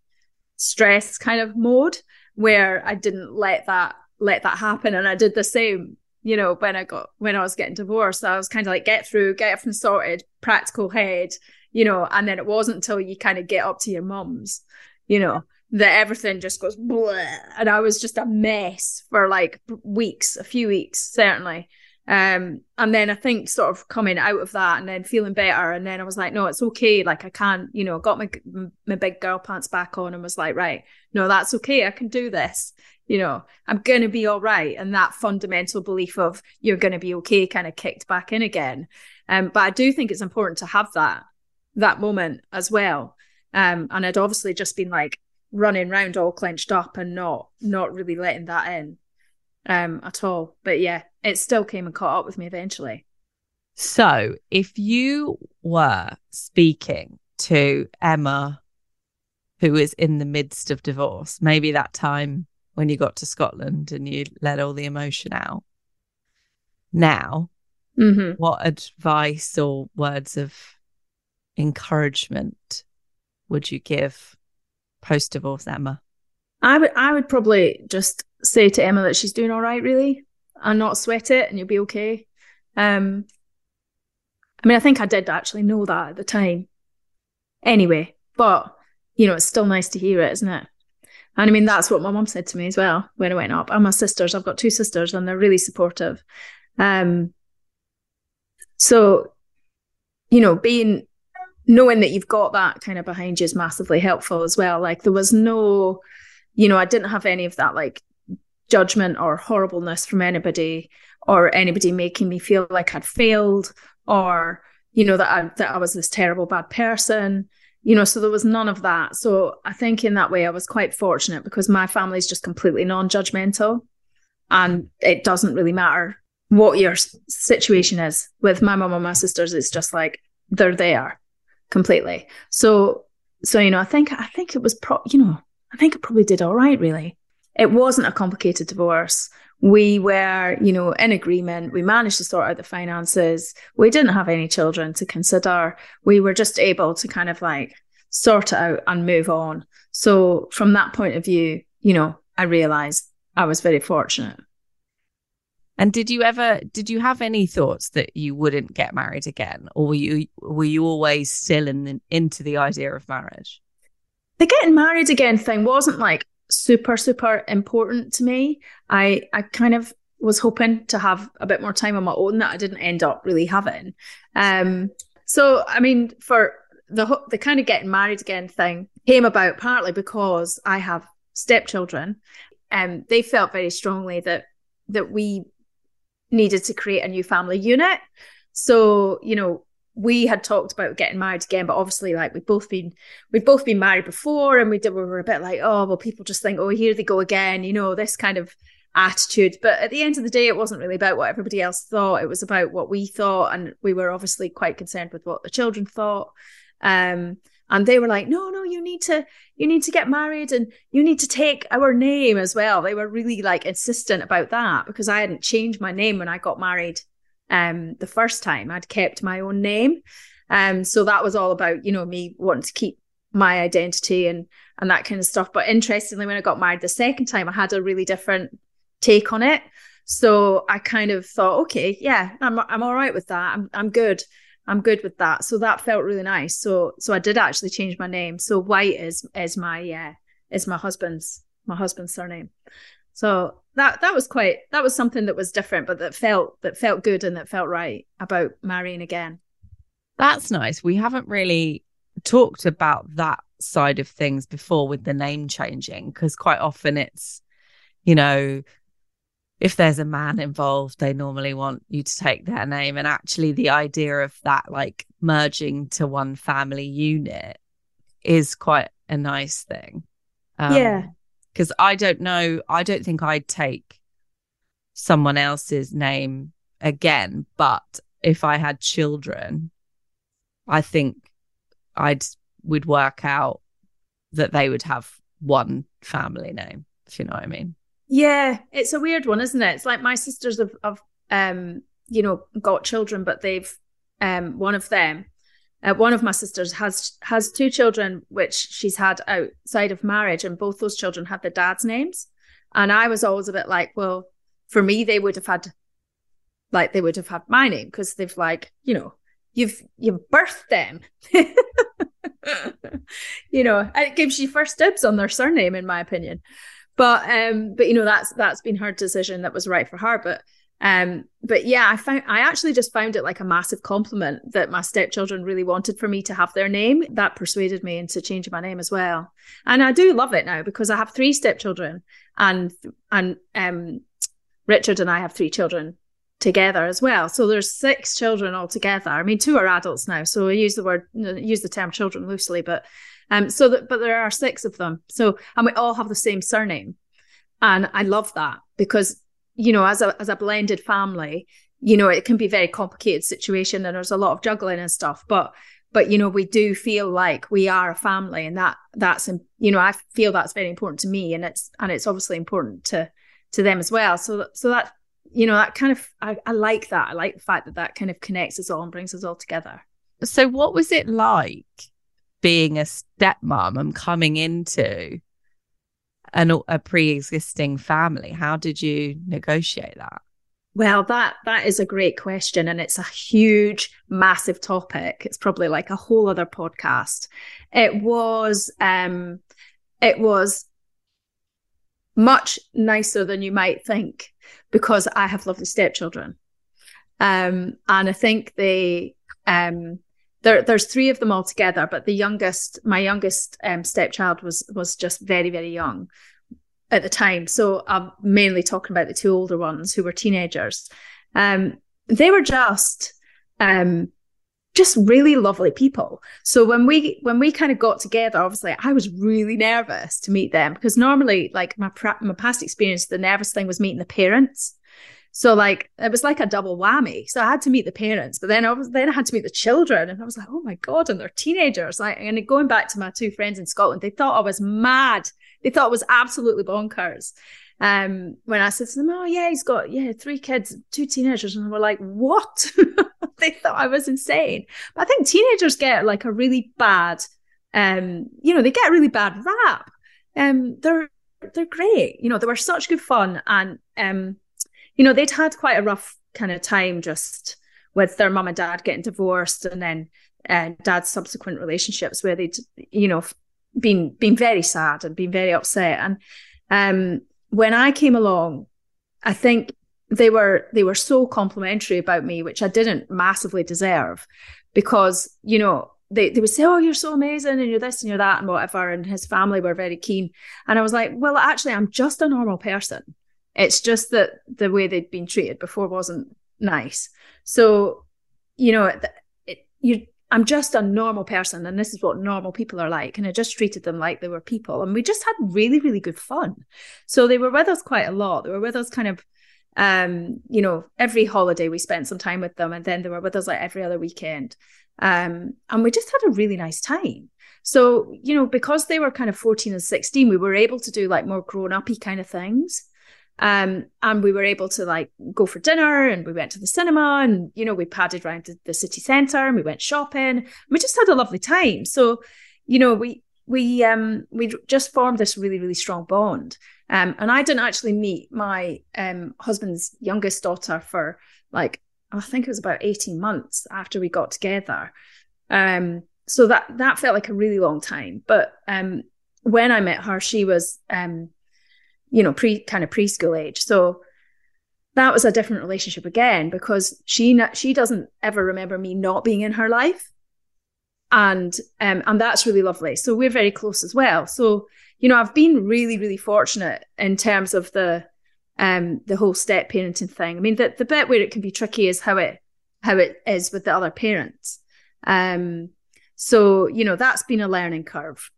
stress kind of mode where I didn't let that let that happen. And I did the same, you know, when I got when I was getting divorced. I was kind of like get through, get everything sorted, practical head, you know, and then it wasn't until you kind of get up to your mum's, you know, that everything just goes blah. And I was just a mess for like weeks, a few weeks, certainly. Um, and then I think sort of coming out of that and then feeling better. And then I was like, no, it's okay. Like I can't, you know, got my my big girl pants back on and was like, right, no, that's okay. I can do this. You know, I'm gonna be all right. And that fundamental belief of you're gonna be okay kind of kicked back in again. Um, but I do think it's important to have that that moment as well. Um, and I'd obviously just been like running around all clenched up and not not really letting that in um at all. But yeah, it still came and caught up with me eventually. So, if you were speaking to Emma, who is in the midst of divorce, maybe that time when you got to Scotland and you let all the emotion out, now, mm-hmm. what advice or words of encouragement would you give post divorce Emma? I would I would probably just say to Emma that she's doing all right, really and not sweat it and you'll be okay. Um, I mean, I think I did actually know that at the time. Anyway, but you know, it's still nice to hear it, isn't it? And I mean, that's what my mum said to me as well when I went up. And my sisters, I've got two sisters, and they're really supportive. Um, so, you know, being knowing that you've got that kind of behind you is massively helpful as well. Like there was no, you know, I didn't have any of that like judgment or horribleness from anybody or anybody making me feel like I'd failed or you know that I that I was this terrible bad person you know so there was none of that. So I think in that way I was quite fortunate because my family is just completely non-judgmental and it doesn't really matter what your situation is. With my mom and my sisters it's just like they're there completely. So so you know, I think I think it was pro you know, I think it probably did all right really. It wasn't a complicated divorce. We were, you know, in agreement. We managed to sort out the finances. We didn't have any children to consider. We were just able to kind of like sort it out and move on. So from that point of view, you know, I realized I was very fortunate. And did you ever did you have any thoughts that you wouldn't get married again, or were you were you always still in the, into the idea of marriage? The getting married again thing wasn't like super super important to me. I I kind of was hoping to have a bit more time on my own that I didn't end up really having. Um, so I mean, for the the kind of getting married again thing came about partly because I have stepchildren, and um, they felt very strongly that that we needed to create a new family unit. So, you know, we had talked about getting married again, but obviously, like we've both been we've both been married before, and we did we were a bit like, oh well, people just think, oh, here they go again, you know, this kind of attitude. But at the end of the day, it wasn't really about what everybody else thought. It was about what we thought, and we were obviously quite concerned with what the children thought. Um, and they were like no no you need to you need to get married and you need to take our name as well they were really like insistent about that because i hadn't changed my name when i got married um the first time i'd kept my own name um so that was all about you know me wanting to keep my identity and and that kind of stuff but interestingly when i got married the second time i had a really different take on it so i kind of thought okay yeah i'm i'm all right with that i'm i'm good I'm good with that. So that felt really nice. So so I did actually change my name. So White is is my uh, is my husband's my husband's surname. So that that was quite that was something that was different, but that felt that felt good and that felt right about marrying again. That's nice. We haven't really talked about that side of things before with the name changing because quite often it's you know if there's a man involved, they normally want you to take their name. And actually, the idea of that, like merging to one family unit, is quite a nice thing. Um, yeah. Because I don't know, I don't think I'd take someone else's name again. But if I had children, I think I'd would work out that they would have one family name, if you know what I mean. Yeah, it's a weird one, isn't it? It's like my sisters have, have um, you know, got children, but they've um, one of them, uh, one of my sisters has has two children, which she's had outside of marriage, and both those children had their dad's names. And I was always a bit like, well, for me, they would have had, like, they would have had my name because they've like, you know, you've you've birthed them. you know, it gives you first dibs on their surname, in my opinion but um but you know that's that's been her decision that was right for her but um but yeah i found i actually just found it like a massive compliment that my stepchildren really wanted for me to have their name. That persuaded me into changing my name as well. And i do love it now because i have three stepchildren and and um richard and i have three children together as well. So there's six children altogether. I mean two are adults now. So i use the word use the term children loosely but um, so that, but there are six of them. So, and we all have the same surname. And I love that because, you know, as a, as a blended family, you know, it can be a very complicated situation and there's a lot of juggling and stuff, but, but, you know, we do feel like we are a family and that, that's, you know, I feel that's very important to me and it's, and it's obviously important to, to them as well. So, so that, you know, that kind of, I, I like that. I like the fact that that kind of connects us all and brings us all together. So, what was it like being a stepmom and coming into an, a pre-existing family? How did you negotiate that? Well that that is a great question and it's a huge massive topic. It's probably like a whole other podcast. It was um it was much nicer than you might think because i have lovely stepchildren. Um and i think they um there, there's three of them all together, but the youngest, my youngest um, stepchild was was just very very young at the time. So I'm mainly talking about the two older ones who were teenagers. Um, they were just um, just really lovely people. So when we when we kind of got together, obviously I was really nervous to meet them because normally, like my my past experience, the nervous thing was meeting the parents So like it was like a double whammy. So I had to meet the parents, but then I was then I had to meet the children, and I was like, oh my god, and they're teenagers. Like, and going back to my two friends in Scotland, they thought I was mad. They thought it was absolutely bonkers. Um, when I said to them, oh yeah, he's got yeah three kids, two teenagers, and they were like, what? they thought I was insane. But I think teenagers get like a really bad, um, you know, they get a really bad rap. Um, they're they're great. You know, they were such good fun, and um you know, they'd had quite a rough kind of time just with their mum and dad getting divorced and then uh, dad's subsequent relationships where they'd, you know, been been very sad and been very upset. And um, when I came along, I think they were they were so complimentary about me, which I didn't massively deserve, because you know they, they would say, Oh, you're so amazing and you're this and you're that and whatever. And his family were very keen. And I was like, Well, actually, I'm just a normal person. It's just that the way they'd been treated before wasn't nice. So, you know, it, it, you, I'm just a normal person, and this is what normal people are like. And I just treated them like they were people, and we just had really, really good fun. So they were with us quite a lot. They were with us kind of, um, you know, every holiday we spent some time with them, and then they were with us like every other weekend. Um, and we just had a really nice time. So, you know, because they were kind of 14 and 16, we were able to do like more grown uppy kind of things. Um, and we were able to like go for dinner and we went to the cinema and, you know, we padded around the, the city centre and we went shopping. We just had a lovely time. So, you know, we, we, um, we just formed this really, really strong bond. Um, and I didn't actually meet my, um, husband's youngest daughter for like, I think it was about 18 months after we got together. Um, so that, that felt like a really long time. But, um, when I met her, she was, um, you know, pre kind of preschool age. So that was a different relationship again because she she doesn't ever remember me not being in her life, and um and that's really lovely. So we're very close as well. So you know, I've been really really fortunate in terms of the um the whole step parenting thing. I mean, the the bit where it can be tricky is how it how it is with the other parents. Um, so you know that's been a learning curve.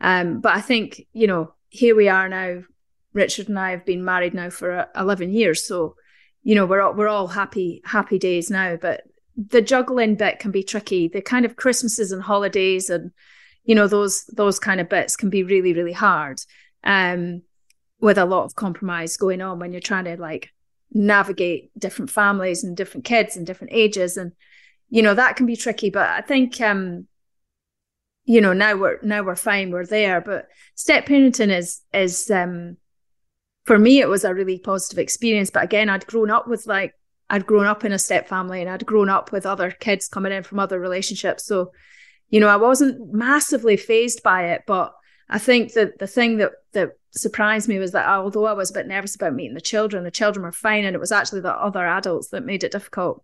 Um, but I think you know here we are now Richard and I have been married now for uh, 11 years. So, you know, we're all, we're all happy, happy days now, but the juggling bit can be tricky. The kind of Christmases and holidays and, you know, those, those kind of bits can be really, really hard. Um, with a lot of compromise going on when you're trying to like navigate different families and different kids and different ages. And, you know, that can be tricky, but I think, um, you know, now we're, now we're fine. We're there, but step parenting is, is, um, for me, it was a really positive experience. But again, I'd grown up with like, I'd grown up in a step family and I'd grown up with other kids coming in from other relationships. So, you know, I wasn't massively phased by it. But I think that the thing that, that surprised me was that although I was a bit nervous about meeting the children, the children were fine. And it was actually the other adults that made it difficult.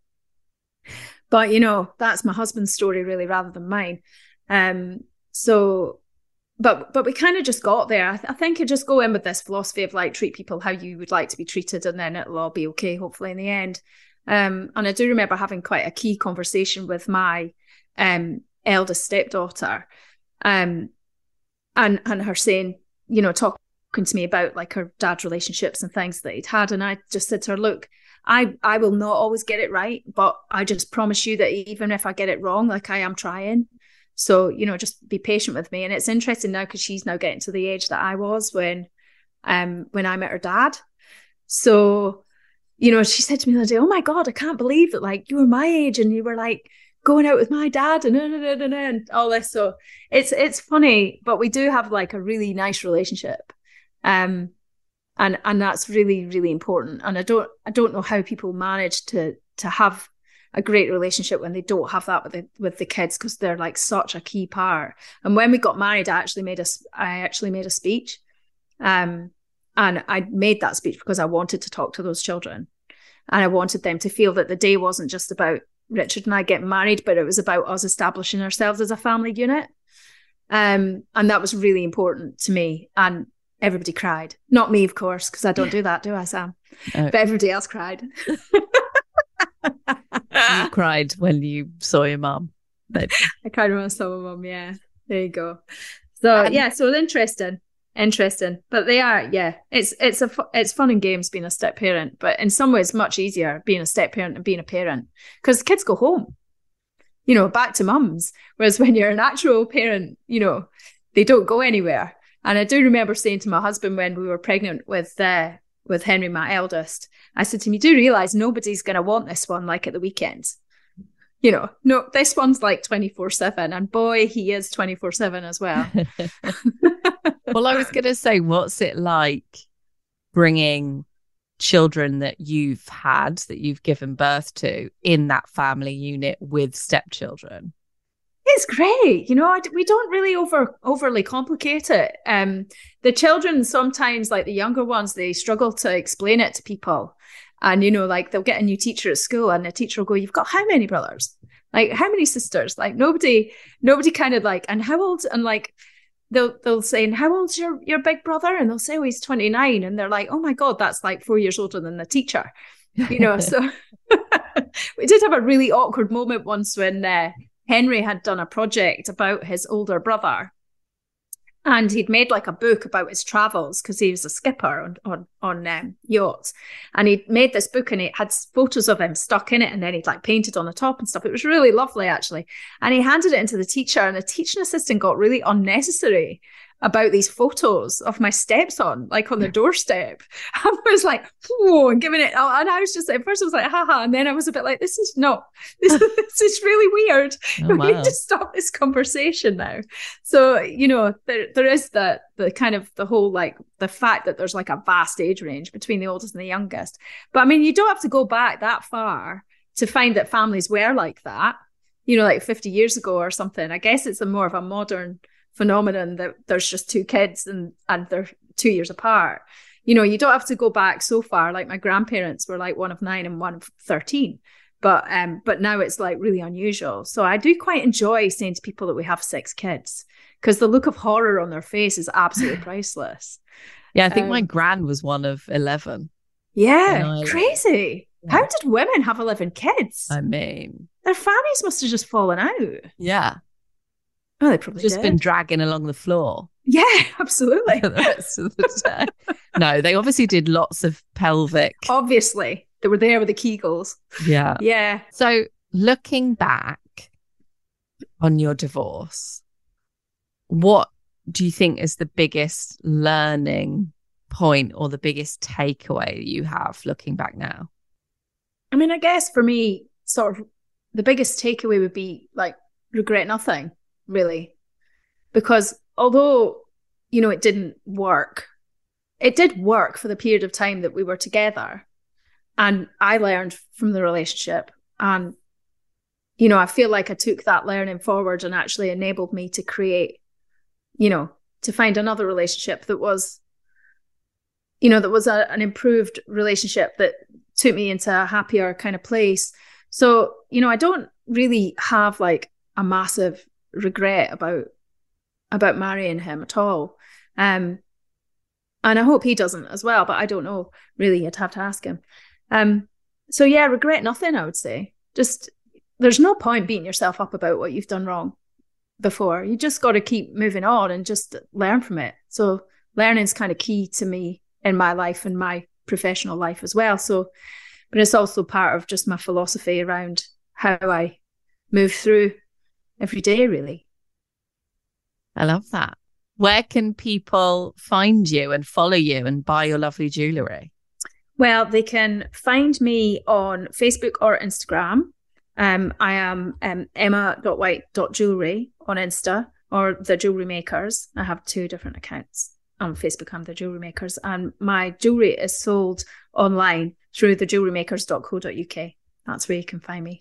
But, you know, that's my husband's story really rather than mine. Um, so but but we kind of just got there. I, th- I, think you just go in with this philosophy of like treat people how you would like to be treated, and then it'll all be okay, hopefully in the end. Um, and I do remember having quite a key conversation with my um, eldest stepdaughter, um, and and her saying, you know, talking to me about like her dad relationships and things that he'd had, and I just said to her, look. I, I will not always get it right, but I just promise you that even if I get it wrong, like I am trying, so, you know, just be patient with me. And it's interesting now because she's now getting to the age that I was when um when I met her dad. So, you know, she said to me the other day, Oh my God, I can't believe that like you were my age and you were like going out with my dad and, and, and and all this. So it's it's funny, but we do have like a really nice relationship. Um and and that's really, really important. And I don't I don't know how people manage to to have a great relationship when they don't have that with the with the kids because they're like such a key part. And when we got married, I actually made a I actually made a speech, um, and I made that speech because I wanted to talk to those children, and I wanted them to feel that the day wasn't just about Richard and I getting married, but it was about us establishing ourselves as a family unit. Um, and that was really important to me. And everybody cried. Not me, of course, because I don't do that, do I, Sam? But everybody else cried. you cried when you saw your mum. I cried when I saw my mum. Yeah, there you go. So um, yeah, so interesting. interesting. But they are, yeah. It's it's a it's fun and games being a step parent, but in some ways much easier being a step parent and being a parent because kids go home, you know, back to mums. Whereas when you're an actual parent, you know, they don't go anywhere. And I do remember saying to my husband when we were pregnant with uh, with Henry, my eldest, I said to him, "You do realize nobody's going to want this one like at the weekend. you know, no, this one's like 24 7. And boy, he is 24 7 as well. well, I was going to say, what's it like bringing children that you've had, that you've given birth to in that family unit with stepchildren? It's great, you know. We don't really over overly complicate it. Um, the children sometimes, like the younger ones, they struggle to explain it to people, and you know, like they'll get a new teacher at school, and the teacher will go, "You've got how many brothers? Like how many sisters? Like nobody, nobody kind of like, and how old? And like they'll they'll say, and how old's your your big brother? And they'll say, oh, he's 29. And they're like, oh my God, that's like four years older than the teacher. You know, so we did have a really awkward moment once when uh, Henry had done a project about his older brother and he'd made like a book about his travels because he was a skipper on on, on um, yachts. And he'd made this book and it had photos of him stuck in it and then he'd like painted on the top and stuff. It was really lovely actually. And he handed it into the teacher and the teaching assistant got really unnecessary about these photos of my stepson, like on the doorstep. I was like, whoa, and giving it, oh, and I was just, at first I was like, haha. And then I was a bit like, this is not, this, this is really weird. Oh, we need to stop this conversation now. So, you know, there, there is the, the kind of the whole, like the fact that there's like a vast age range between the oldest and the youngest. But I mean, you don't have to go back that far to find that families were like that, you know, like 50 years ago or something. I guess it's a more of a modern, phenomenon that there's just two kids and and they're two years apart. You know you don't have to go back so far. Like my grandparents were like one of nine and one of 13 but um but now it's like really unusual. So i do quite enjoy saying to people that we have six kids because the look of horror on their face is absolutely priceless. Yeah i think um, my grand was one of 11 yeah crazy. Yeah. how did women have 11 kids? I mean their families must have just fallen out. Yeah Oh, they probably just did. been dragging along the floor. Yeah, absolutely. the the no, they obviously did lots of pelvic. Obviously, they were there with the Kegels. Yeah, yeah. So looking back on your divorce, what do you think is the biggest learning point or the biggest takeaway you have looking back now? I mean, I guess for me, sort of the biggest takeaway would be like regret nothing really. Because although, you know, it didn't work, it did work for the period of time that we were together. And I learned from the relationship. And, you know, I feel like I took that learning forward and actually enabled me to create, you know, to find another relationship that was, you know, that was a, an improved relationship that took me into a happier kind of place. So, you know, I don't really have like a massive regret about about marrying him at all. Um, and I hope he doesn't as well, but I don't know really. You'd have to ask him. Um, so yeah, regret nothing. I would say just there's no point beating yourself up about what you've done wrong before. You just got to keep moving on and just learn from it. So learning is kind of key to me in my life and my professional life as well. So, but it's also part of just my philosophy around how I move through every day, really. I love that. Where can people find you and follow you and buy your lovely jewellery? Well, they can find me on Facebook or Instagram. Um, I am um, emma.white.jewelry on Insta or the Jewelry Makers. I have two different accounts on Facebook. I'm the Jewelry Makers, and my jewelry is sold online through thejewelrymakers.co.uk. That's where you can find me.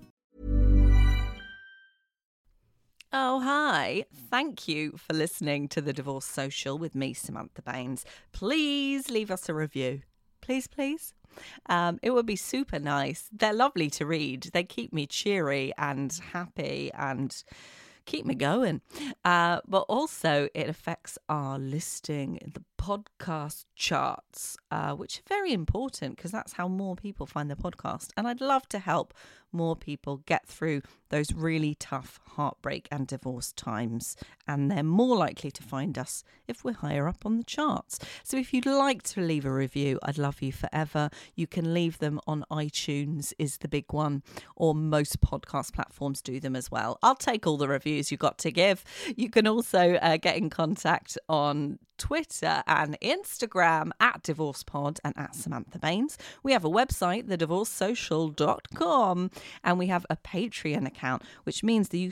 Oh, hi. Thank you for listening to the Divorce Social with me, Samantha Baines. Please leave us a review. Please, please. Um, it would be super nice. They're lovely to read. They keep me cheery and happy and keep me going. Uh, but also, it affects our listing in the podcast charts, uh, which are very important because that's how more people find the podcast. And I'd love to help more people get through those really tough heartbreak and divorce times. And they're more likely to find us if we're higher up on the charts. So if you'd like to leave a review, I'd love you forever. You can leave them on iTunes, is the big one, or most podcast platforms do them as well. I'll take all the reviews you've got to give. You can also uh, get in contact on Twitter and Instagram at DivorcePod and at Samantha Baines. We have a website, thedivorcesocial.com, and we have a Patreon account, which means that you